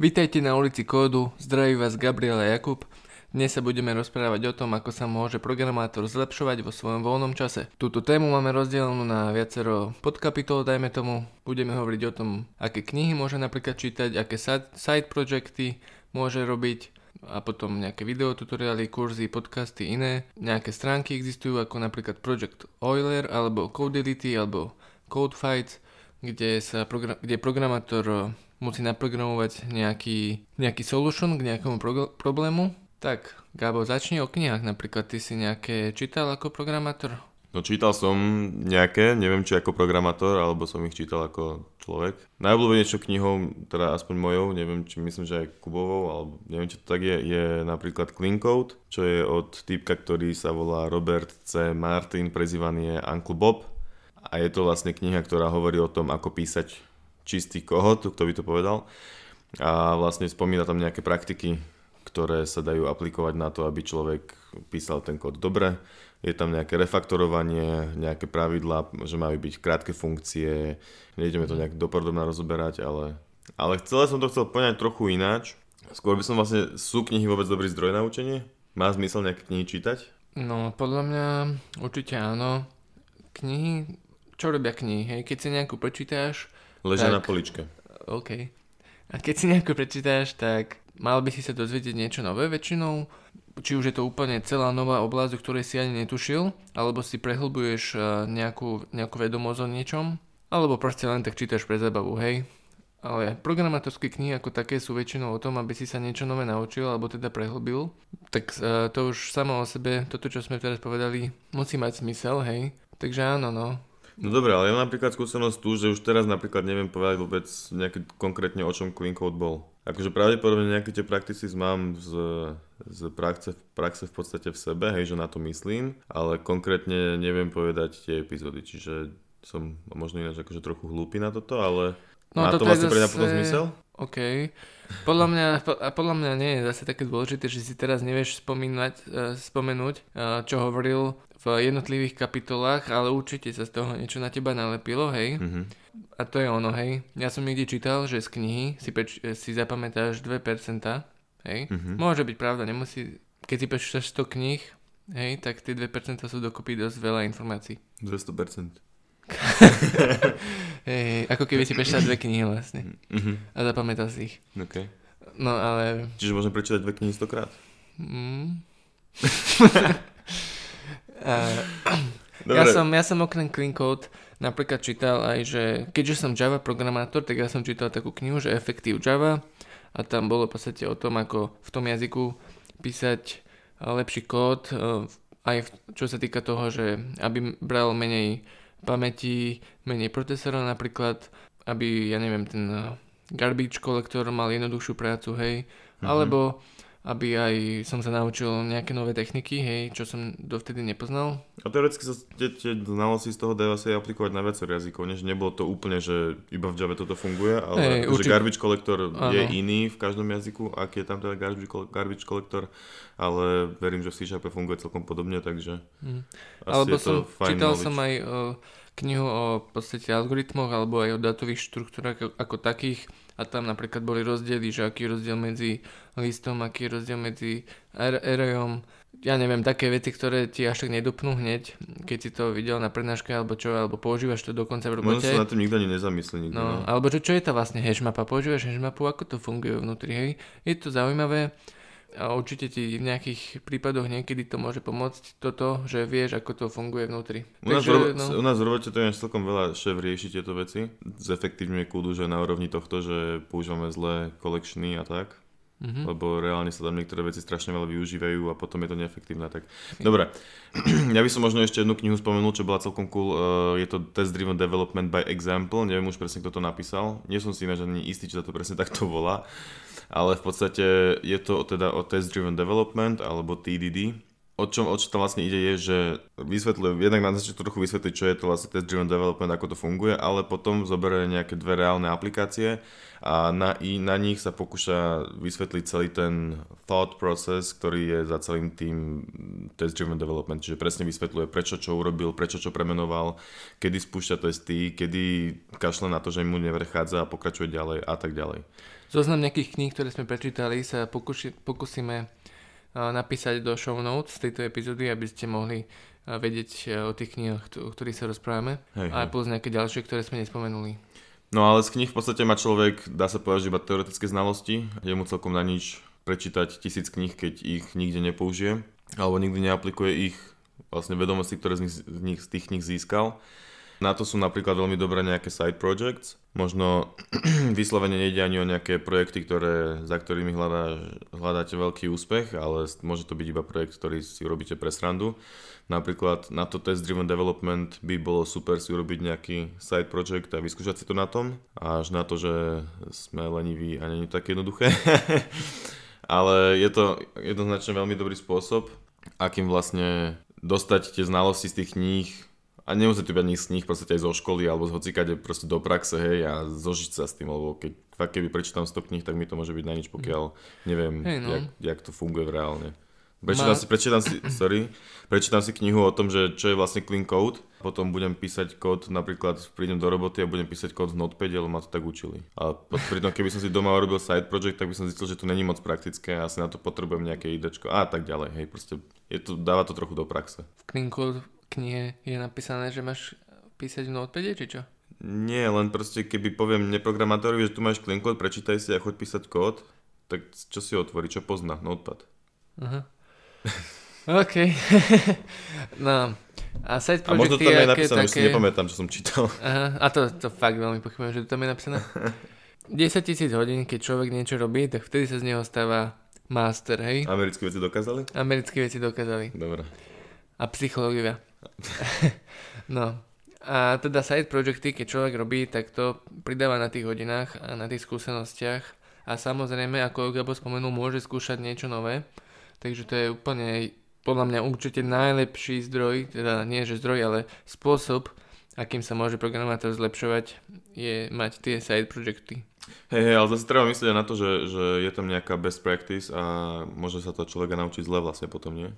Vítajte na ulici Kódu, zdraví vás Gabriela Jakub. Dnes sa budeme rozprávať o tom, ako sa môže programátor zlepšovať vo svojom voľnom čase. Túto tému máme rozdelenú na viacero podkapitol, dajme tomu. Budeme hovoriť o tom, aké knihy môže napríklad čítať, aké side projecty môže robiť, a potom nejaké videotutoriály, kurzy, podcasty, iné. Nejaké stránky existujú ako napríklad Project Euler alebo Codelity alebo Codefights, kde, sa program- kde programátor musí naprogramovať nejaký, nejaký solution k nejakému pro- problému tak, Gabo, začni o knihách. Napríklad ty si nejaké čítal ako programátor? No čítal som nejaké, neviem či ako programátor, alebo som ich čítal ako človek. Najobľúbenejšou knihou, teda aspoň mojou, neviem či myslím, že aj Kubovou, alebo neviem či to tak je, je napríklad Clean Code, čo je od typka, ktorý sa volá Robert C. Martin, prezývaný je Uncle Bob. A je to vlastne kniha, ktorá hovorí o tom, ako písať čistý kód, kto by to povedal. A vlastne spomína tam nejaké praktiky, ktoré sa dajú aplikovať na to, aby človek písal ten kód dobre. Je tam nejaké refaktorovanie, nejaké pravidlá, že majú byť krátke funkcie. Nejdeme to nejak dopodobne rozoberať, ale, ale celé som to chcel poňať trochu ináč. Skôr by som vlastne, sú knihy vôbec dobrý zdroj na učenie? Má zmysel nejaké knihy čítať? No, podľa mňa určite áno. Knihy, čo robia knihy, hej? Keď si nejakú prečítáš... Ležia tak... na poličke. OK. A keď si nejakú prečítáš, tak mal by si sa dozvedieť niečo nové väčšinou, či už je to úplne celá nová oblasť, o ktorej si ani netušil, alebo si prehlbuješ e, nejakú, nejakú vedomosť o niečom, alebo proste len tak čítaš pre zabavu, hej. Ale programátorské knihy ako také sú väčšinou o tom, aby si sa niečo nové naučil, alebo teda prehlbil. Tak uh, to už samo o sebe, toto čo sme teraz povedali, musí mať zmysel, hej. Takže áno, no. No dobré, ale ja napríklad skúsenosť tu, že už teraz napríklad neviem povedať vôbec nejaké konkrétne o čom Clean Code bol. Akože pravdepodobne nejaké tie praktici mám z, z praxe, praxe v podstate v sebe, hej, že na to myslím, ale konkrétne neviem povedať tie epizódy, čiže som možno ináč akože trochu hlúpy na toto, ale no, má to vlastne pre mňa potom zmysel? OK. Podľa mňa, podľa mňa nie je zase také dôležité, že si teraz nevieš spomínať, uh, spomenúť, uh, čo hovoril v jednotlivých kapitolách, ale určite sa z toho niečo na teba nalepilo, hej. Mm-hmm. A to je ono, hej. Ja som niekde čítal, že z knihy si, peč, si zapamätáš 2%, hej. Mm-hmm. Môže byť pravda, nemusí... Keď si prečítaš 100 kníh, hej, tak tie 2% sú dokopy dosť veľa informácií. 200%. hej, ako keby si prečítal dve knihy vlastne. Mm-hmm. A zapamätal si ich. Okay. No ale... Čiže môžem prečítať dve knihy stokrát? Mm. ja, som, ja som okrem Clean Code napríklad čítal aj, že keďže som Java programátor, tak ja som čítal takú knihu, že Effective Java a tam bolo v podstate o tom, ako v tom jazyku písať lepší kód, e, aj čo sa týka toho, že aby bral menej pamäti, menej procesorov napríklad, aby, ja neviem, ten garbage collector mal jednoduchšiu prácu, hej, mm-hmm. alebo aby aj som sa naučil nejaké nové techniky, hej, čo som dovtedy nepoznal. A teoreticky sa tie, tie znalosti z toho dajú asi aplikovať na viacero jazykov, než nebolo to úplne, že iba v Java toto funguje, ale hey, že garbage collector ano. je iný v každom jazyku, aký je tam teda garbage, garbage collector, ale verím, že v C funguje celkom podobne, takže hmm. asi Alebo je to som, fajn čítal knowledge. som aj o, knihu o v podstate algoritmoch alebo aj o datových štruktúrach ako, ako takých, a tam napríklad boli rozdiely, že aký je rozdiel medzi listom, aký je rozdiel medzi arrayom, ja neviem, také veci, ktoré ti až tak nedupnú hneď, keď si to videl na prednáške alebo čo, alebo používaš to dokonca v robote. Možno sa na tým nikto ani nezamyslí. Nikto, no, no. Alebo čo, čo je to vlastne hashmapa, používaš hashmapu, ako to funguje vnútri, hej. Je to zaujímavé a určite ti v nejakých prípadoch niekedy to môže pomôcť toto, že vieš, ako to funguje vnútri. U nás, Takže, ro- no... u nás v robote to je celkom veľa šéf rieši tieto veci. Zefektívňuje kúdu, že na úrovni tohto, že používame zlé kolekčný a tak. Mm-hmm. Lebo reálne sa tam niektoré veci strašne veľa využívajú a potom je to neefektívne. Tak... Dobre, ja by som možno ešte jednu knihu spomenul, čo bola celkom cool. Je to Test Driven Development by Example. Neviem už presne, kto to napísal. Nie som si ináč ani istý, či sa to presne takto volá ale v podstate je to teda o Test Driven Development alebo TDD. O čom, o čo tam vlastne ide je, že vysvetľuje, jednak na začiatku trochu vysvetliť, čo je to vlastne Test Driven Development, ako to funguje, ale potom zoberie nejaké dve reálne aplikácie a na, i na nich sa pokúša vysvetliť celý ten thought process, ktorý je za celým tým Test Driven Development, čiže presne vysvetľuje, prečo čo urobil, prečo čo premenoval, kedy spúšťa testy, kedy kašle na to, že mu nevrchádza a pokračuje ďalej a tak ďalej. Zoznam nejakých kníh, ktoré sme prečítali, sa pokuši, pokúsime napísať do show notes tejto epizódy, aby ste mohli vedieť o tých knihách, o ktorých sa rozprávame. Hej, hej. A plus nejaké ďalšie, ktoré sme nespomenuli. No ale z knih v podstate má človek, dá sa povedať, iba teoretické znalosti. Je mu celkom na nič prečítať tisíc kníh, keď ich nikde nepoužije. Alebo nikdy neaplikuje ich vlastne vedomosti, ktoré z, nich, z, nich, z tých kníh získal. Na to sú napríklad veľmi dobré nejaké side projects. Možno vyslovene nejde ani o nejaké projekty, ktoré, za ktorými hľadá, hľadáte veľký úspech, ale môže to byť iba projekt, ktorý si urobíte pre srandu. Napríklad na to test driven development by bolo super si urobiť nejaký side project a vyskúšať si to na tom. Až na to, že sme leniví a není to jednoduché. Ale je to jednoznačne veľmi dobrý spôsob, akým vlastne dostať tie znalosti z tých kníh a nemusí to byť ani z kníh, proste aj zo školy alebo z hocikade proste do praxe, hej, a zožiť sa s tým, lebo keď fakt keby prečítam 100 kníh, tak mi to môže byť na nič, pokiaľ neviem, hey, no. jak, jak to funguje v reálne. Prečítam, Ma... si, prečítam, si, sorry, prečítam si knihu o tom, že čo je vlastne clean code, potom budem písať kód, napríklad prídem do roboty a budem písať kód v Notepad, lebo ma to tak učili. A pritom keby som si doma urobil side project, tak by som zistil, že to není moc praktické a asi na to potrebujem nejaké idečko a tak ďalej, hej, proste je to, dáva to trochu do praxe. V clean code knihe je napísané, že máš písať v Notepade, či čo? Nie, len proste keby poviem neprogramátorovi, že tu máš clean code, prečítaj si a choď písať kód, tak čo si otvorí, čo pozná? Notepad. Aha. OK. no. A side a možno tam je napísané, také... si nepamätám, čo som čítal. Aha, a to, to fakt veľmi pochybujem, že to tam je napísané. 10 tisíc hodín, keď človek niečo robí, tak vtedy sa z neho stáva master, hej? Americké veci dokázali? Americké veci dokázali. Dobre. A psychológia. no. A teda side projecty, keď človek robí, tak to pridáva na tých hodinách a na tých skúsenostiach. A samozrejme, ako Gabo spomenul, môže skúšať niečo nové. Takže to je úplne podľa mňa určite najlepší zdroj, teda nie že zdroj, ale spôsob, akým sa môže programátor zlepšovať, je mať tie side projecty. Hej, hej, ale zase treba myslieť na to, že, že je tam nejaká best practice a môže sa to človeka naučiť zle vlastne potom, nie?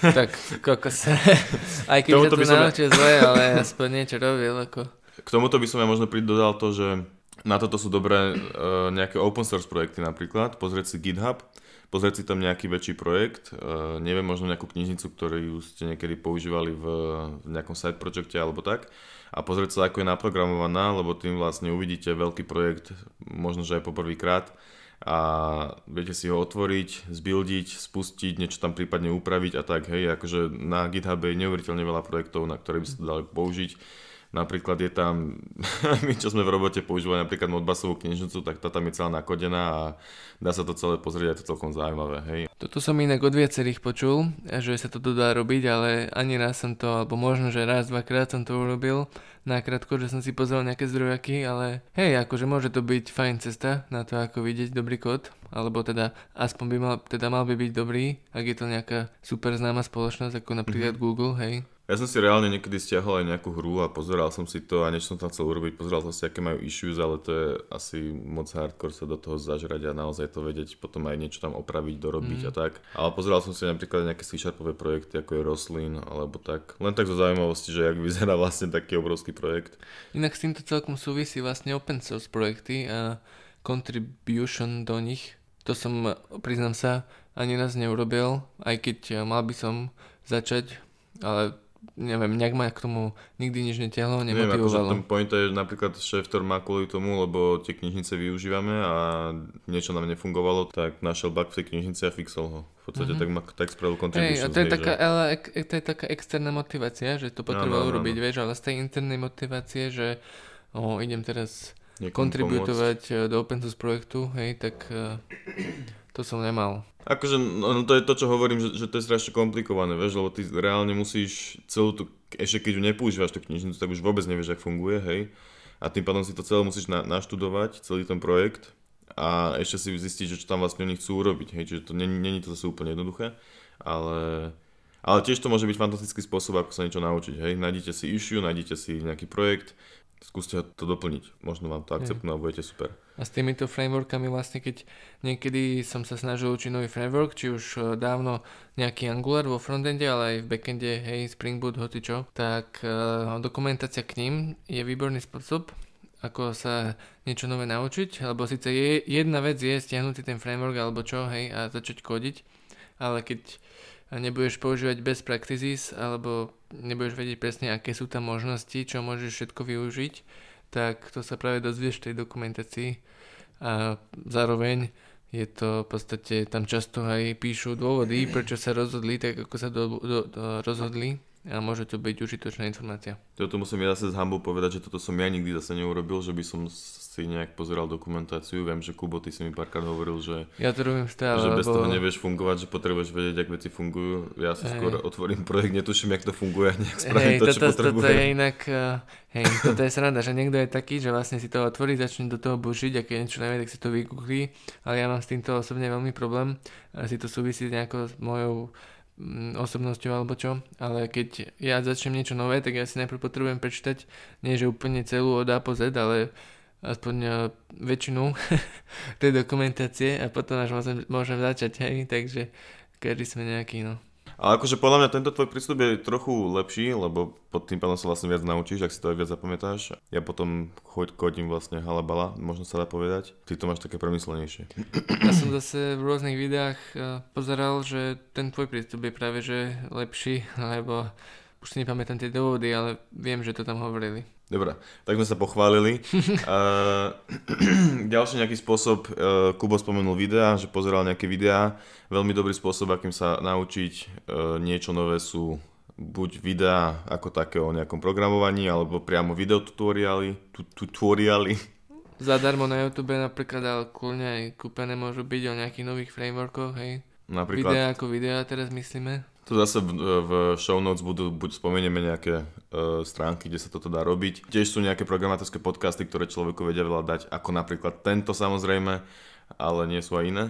Tak, kokos. Aj keď sa to naučil ja... zle, ale aspoň niečo robil. Ako... K tomuto by som ja možno pridodal to, že na toto sú dobré uh, nejaké open source projekty napríklad. Pozrieť si GitHub, pozrieť si tam nejaký väčší projekt, uh, neviem, možno nejakú knižnicu, ktorú ste niekedy používali v, v nejakom side projekte alebo tak a pozrieť sa, ako je naprogramovaná, lebo tým vlastne uvidíte veľký projekt, možno, že aj poprvýkrát a viete si ho otvoriť, zbildiť, spustiť, niečo tam prípadne upraviť a tak, hej, akože na GitHub je neuveriteľne veľa projektov, na ktoré by sa to dali použiť Napríklad je tam, my čo sme v robote používali napríklad Modbusovú knižnicu, tak tá tam je celá nakodená a dá sa to celé pozrieť, je to celkom zaujímavé, hej. Toto som inak od viacerých počul, že sa to dá robiť, ale ani raz som to, alebo možno, že raz, dvakrát som to urobil, nakrátko, že som si pozrel nejaké zdrojaky, ale hej, akože môže to byť fajn cesta na to, ako vidieť dobrý kód, alebo teda aspoň by mal, teda mal by byť dobrý, ak je to nejaká super známa spoločnosť, ako napríklad mm-hmm. Google, hej. Ja som si reálne niekedy stiahol aj nejakú hru a pozeral som si to a niečo som tam chcel urobiť. Pozeral som si, aké majú issues, ale to je asi moc hardcore sa do toho zažrať a naozaj to vedieť, potom aj niečo tam opraviť, dorobiť mm. a tak. Ale pozeral som si napríklad nejaké C-sharpové projekty, ako je Roslin alebo tak. Len tak zo zaujímavosti, že jak vyzerá vlastne taký obrovský projekt. Inak s týmto celkom súvisí vlastne open source projekty a contribution do nich. To som, priznám sa, ani raz neurobil, aj keď mal by som začať, ale neviem, nejak ma k tomu nikdy nič netiahlo, nemotivovalo. Neviem, akože ten point je napríklad šéf, ktorý má kvôli tomu, lebo tie knižnice využívame a niečo nám nefungovalo, tak našiel bug v tej knižnici a fixol ho. V podstate mm-hmm. tak, ma, tak spravil contribution. Hey, to, je taká, že... ale, to je taká externá motivácia, že to potreboval no, no, no, urobiť, no. vieš, ale z tej internej motivácie, že o, idem teraz kontributovať eh, do open source projektu, hej, tak uh, to som nemal. Akože, no, no to je to, čo hovorím, že, že to je strašne komplikované, vieš, lebo ty reálne musíš celú tú, ešte keď ju nepoužívaš tú knižnicu, tak už vôbec nevieš, ako funguje, hej. A tým pádom si to celé musíš na, naštudovať, celý ten projekt a ešte si zistiť, že čo tam vlastne oni chcú urobiť, hej. Čiže to není to zase úplne jednoduché, ale, ale tiež to môže byť fantastický spôsob, ako sa niečo naučiť, hej. Nájdete si issue, nájdete si nejaký projekt, skúste to doplniť. Možno vám to akceptnú a budete super. A s týmito frameworkami vlastne, keď niekedy som sa snažil učiť nový framework, či už e, dávno nejaký Angular vo frontende, ale aj v backende, hej, Spring Boot, hoci čo, tak uh, dokumentácia k ním je výborný spôsob, ako sa niečo nové naučiť, lebo síce je, jedna vec je stiahnuť ten framework alebo čo, hej, a začať kodiť, ale keď nebudeš používať best practices alebo nebudeš vedieť presne, aké sú tam možnosti, čo môžeš všetko využiť, tak to sa práve dozvieš v tej dokumentácii a zároveň je to v podstate, tam často aj píšu dôvody, prečo sa rozhodli tak, ako sa do, do, do, rozhodli a môže to byť užitočná informácia. Toto musím ja zase z hambu povedať, že toto som ja nikdy zase neurobil, že by som si nejak pozeral dokumentáciu. Viem, že Kubo, ty si mi párkrát hovoril, že, ja to robím stále, že bez lebo... toho nevieš fungovať, že potrebuješ vedieť, ako veci fungujú. Ja si hey. skôr otvorím projekt, netuším, jak to funguje a nejak spravím hey, to, toto, čo potrebujem. Toto je inak, uh, hej, toto je sranda, že niekto je taký, že vlastne si to otvorí, začne do toho bužiť a keď niečo nevie, tak si to vygooglí, ale ja mám s týmto osobne veľmi problém. Asi to súvisí nejako s mojou osobnosťou alebo čo, ale keď ja začnem niečo nové, tak ja si najprv potrebujem prečítať, nie že úplne celú od A po Z, ale aspoň uh, väčšinu tej dokumentácie a potom až môžem, môžem začať, hej, takže každý sme nejaký, no. Ale akože podľa mňa tento tvoj prístup je trochu lepší, lebo pod tým pádom sa vlastne viac naučíš, ak si to aj viac zapamätáš. Ja potom choď kodím vlastne halabala, možno sa dá povedať. Ty to máš také premyslenejšie. Ja som zase v rôznych videách eh, pozeral, že ten tvoj prístup je práve že lepší, lebo už si nepamätám tie dôvody, ale viem, že to tam hovorili. Dobre, tak sme sa pochválili. uh, ďalší nejaký spôsob, uh, Kubo spomenul videá, že pozeral nejaké videá. Veľmi dobrý spôsob, akým sa naučiť uh, niečo nové sú buď videá ako také o nejakom programovaní, alebo priamo videotutoriály. Tutoriály. Zadarmo na YouTube napríklad, ale kľudne aj kúpené môžu byť o nejakých nových frameworkoch, hej. Napríklad. Videá ako videá teraz myslíme. Tu zase v, v show notes budú, buď spomenieme nejaké uh, stránky, kde sa toto dá robiť. Tiež sú nejaké programátorské podcasty, ktoré človeku vedia veľa dať, ako napríklad tento samozrejme, ale nie sú aj iné.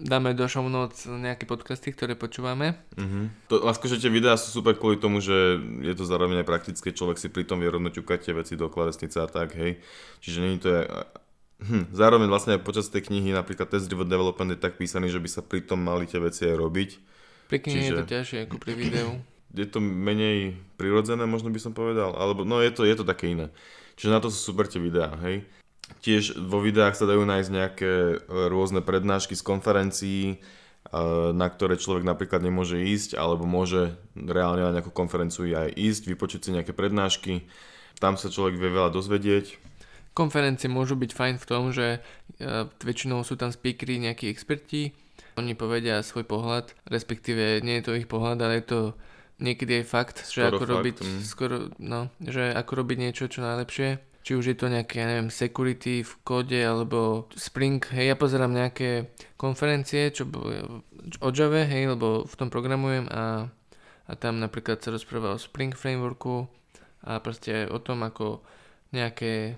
Dáme do show notes nejaké podcasty, ktoré počúvame. Uh-huh. To, a skúšajte, videá sú super kvôli tomu, že je to zároveň aj praktické, človek si pri tom vie rovno ťukať tie veci do klavesnice a tak, hej. Čiže je to aj, Hm, zároveň vlastne aj počas tej knihy napríklad test driven development je tak písaný, že by sa pri tom mali tie veci aj robiť pri knihe Čiže... je to ťažšie ako pri videu. Je to menej prirodzené, možno by som povedal, alebo no je to, je to také iné. Čiže na to sú super tie videá, hej. Tiež vo videách sa dajú nájsť nejaké e, rôzne prednášky z konferencií, e, na ktoré človek napríklad nemôže ísť, alebo môže reálne na nejakú konferenciu aj ísť, vypočuť si nejaké prednášky. Tam sa človek vie veľa dozvedieť. Konferencie môžu byť fajn v tom, že e, väčšinou sú tam speakery, nejakí experti, oni povedia svoj pohľad, respektíve nie je to ich pohľad, ale je to niekedy aj fakt, skoro že ako fakt, robiť mm. skoro, no, že ako robiť niečo čo najlepšie. Či už je to nejaké, ja neviem, security v kóde alebo Spring, hej, ja pozerám nejaké konferencie, čo o Java, hej, lebo v tom programujem a, a tam napríklad sa rozpráva o Spring Frameworku a proste o tom, ako nejaké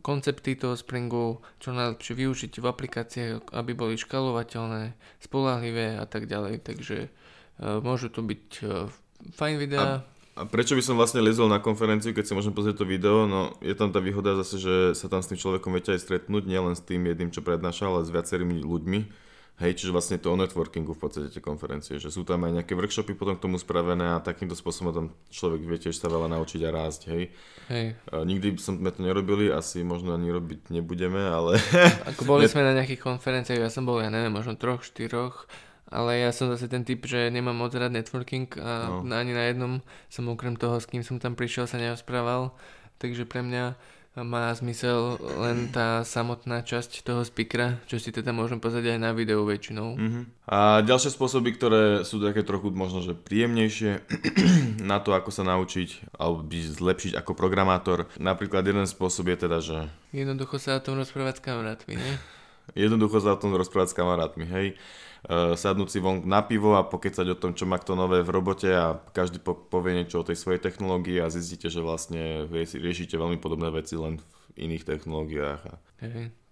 koncepty toho Springu čo najlepšie využiť v aplikáciách, aby boli škalovateľné, spolahlivé a tak ďalej. Takže uh, môžu to byť uh, fajn videá. A, a prečo by som vlastne lezol na konferenciu, keď si môžem pozrieť to video? No je tam tá výhoda zase, že sa tam s tým človekom viete aj stretnúť, nielen s tým jedným, čo prednáša, ale s viacerými ľuďmi Hej, čiže vlastne to o networkingu v podstate tie konferencie, že sú tam aj nejaké workshopy potom k tomu spravené a takýmto spôsobom tam človek vie tiež sa veľa naučiť a rásť, hej. Hej. A nikdy sme to nerobili, asi možno ani robiť nebudeme, ale... Ako boli sme na nejakých konferenciách, ja som bol, ja neviem, možno troch, štyroch, ale ja som zase ten typ, že nemám moc rád networking a no. ani na jednom som okrem toho, s kým som tam prišiel, sa nerozprával, takže pre mňa má zmysel len tá samotná časť toho speakera, čo si teda môžem pozrieť aj na videu väčšinou. Uh-huh. A ďalšie spôsoby, ktoré sú také trochu možno, že príjemnejšie na to, ako sa naučiť alebo zlepšiť ako programátor. Napríklad jeden spôsob je teda, že... Jednoducho sa o tom rozprávať s kamarátmi, nie? Jednoducho sa o tom rozprávať s kamarátmi, hej. Uh, sadnúť si von na pivo a pokecať o tom, čo má kto nové v robote a každý po- povie niečo o tej svojej technológii a zistíte, že vlastne riešite veľmi podobné veci len v iných technológiách a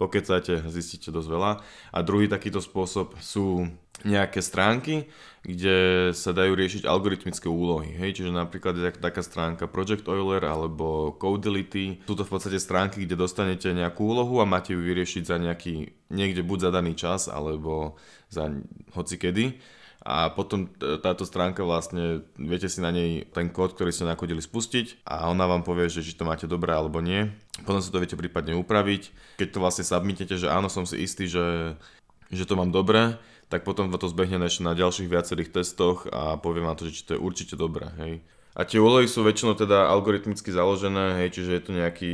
pokecáte, zistíte dosť veľa. A druhý takýto spôsob sú nejaké stránky, kde sa dajú riešiť algoritmické úlohy. Hej? Čiže napríklad je taká stránka Project Euler alebo Codelity. Sú to v podstate stránky, kde dostanete nejakú úlohu a máte ju vyriešiť za nejaký, niekde buď za daný čas alebo za hoci kedy a potom táto stránka vlastne, viete si na nej ten kód, ktorý ste nakodili spustiť a ona vám povie, že či to máte dobré alebo nie. Potom si to viete prípadne upraviť. Keď to vlastne submitete, že áno, som si istý, že, že to mám dobré, tak potom to zbehne na ďalších viacerých testoch a poviem vám to, že či to je určite dobré. Hej. A tie úlohy sú väčšinou teda algoritmicky založené, hej, čiže je to nejaký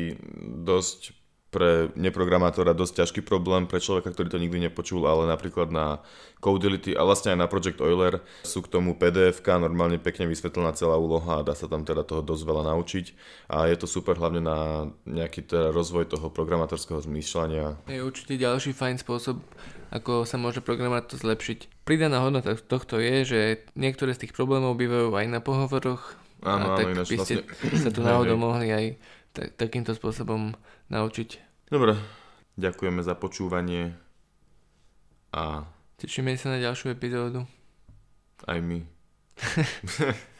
dosť pre neprogramátora dosť ťažký problém, pre človeka, ktorý to nikdy nepočul, ale napríklad na Codility a vlastne aj na Project Euler sú k tomu pdf normálne pekne vysvetlená celá úloha a dá sa tam teda toho dosť veľa naučiť a je to super hlavne na nejaký teda rozvoj toho programátorského zmýšľania. Je určite ďalší fajn spôsob, ako sa môže programátor zlepšiť. Pridaná hodnota tohto je, že niektoré z tých problémov bývajú aj na pohovoroch, Áno, a tak áno, by ste vlastne... sa tu náhodou mohli aj tak, takýmto spôsobom naučiť. Dobre, ďakujeme za počúvanie a... Tešíme sa na ďalšiu epizódu. Aj my.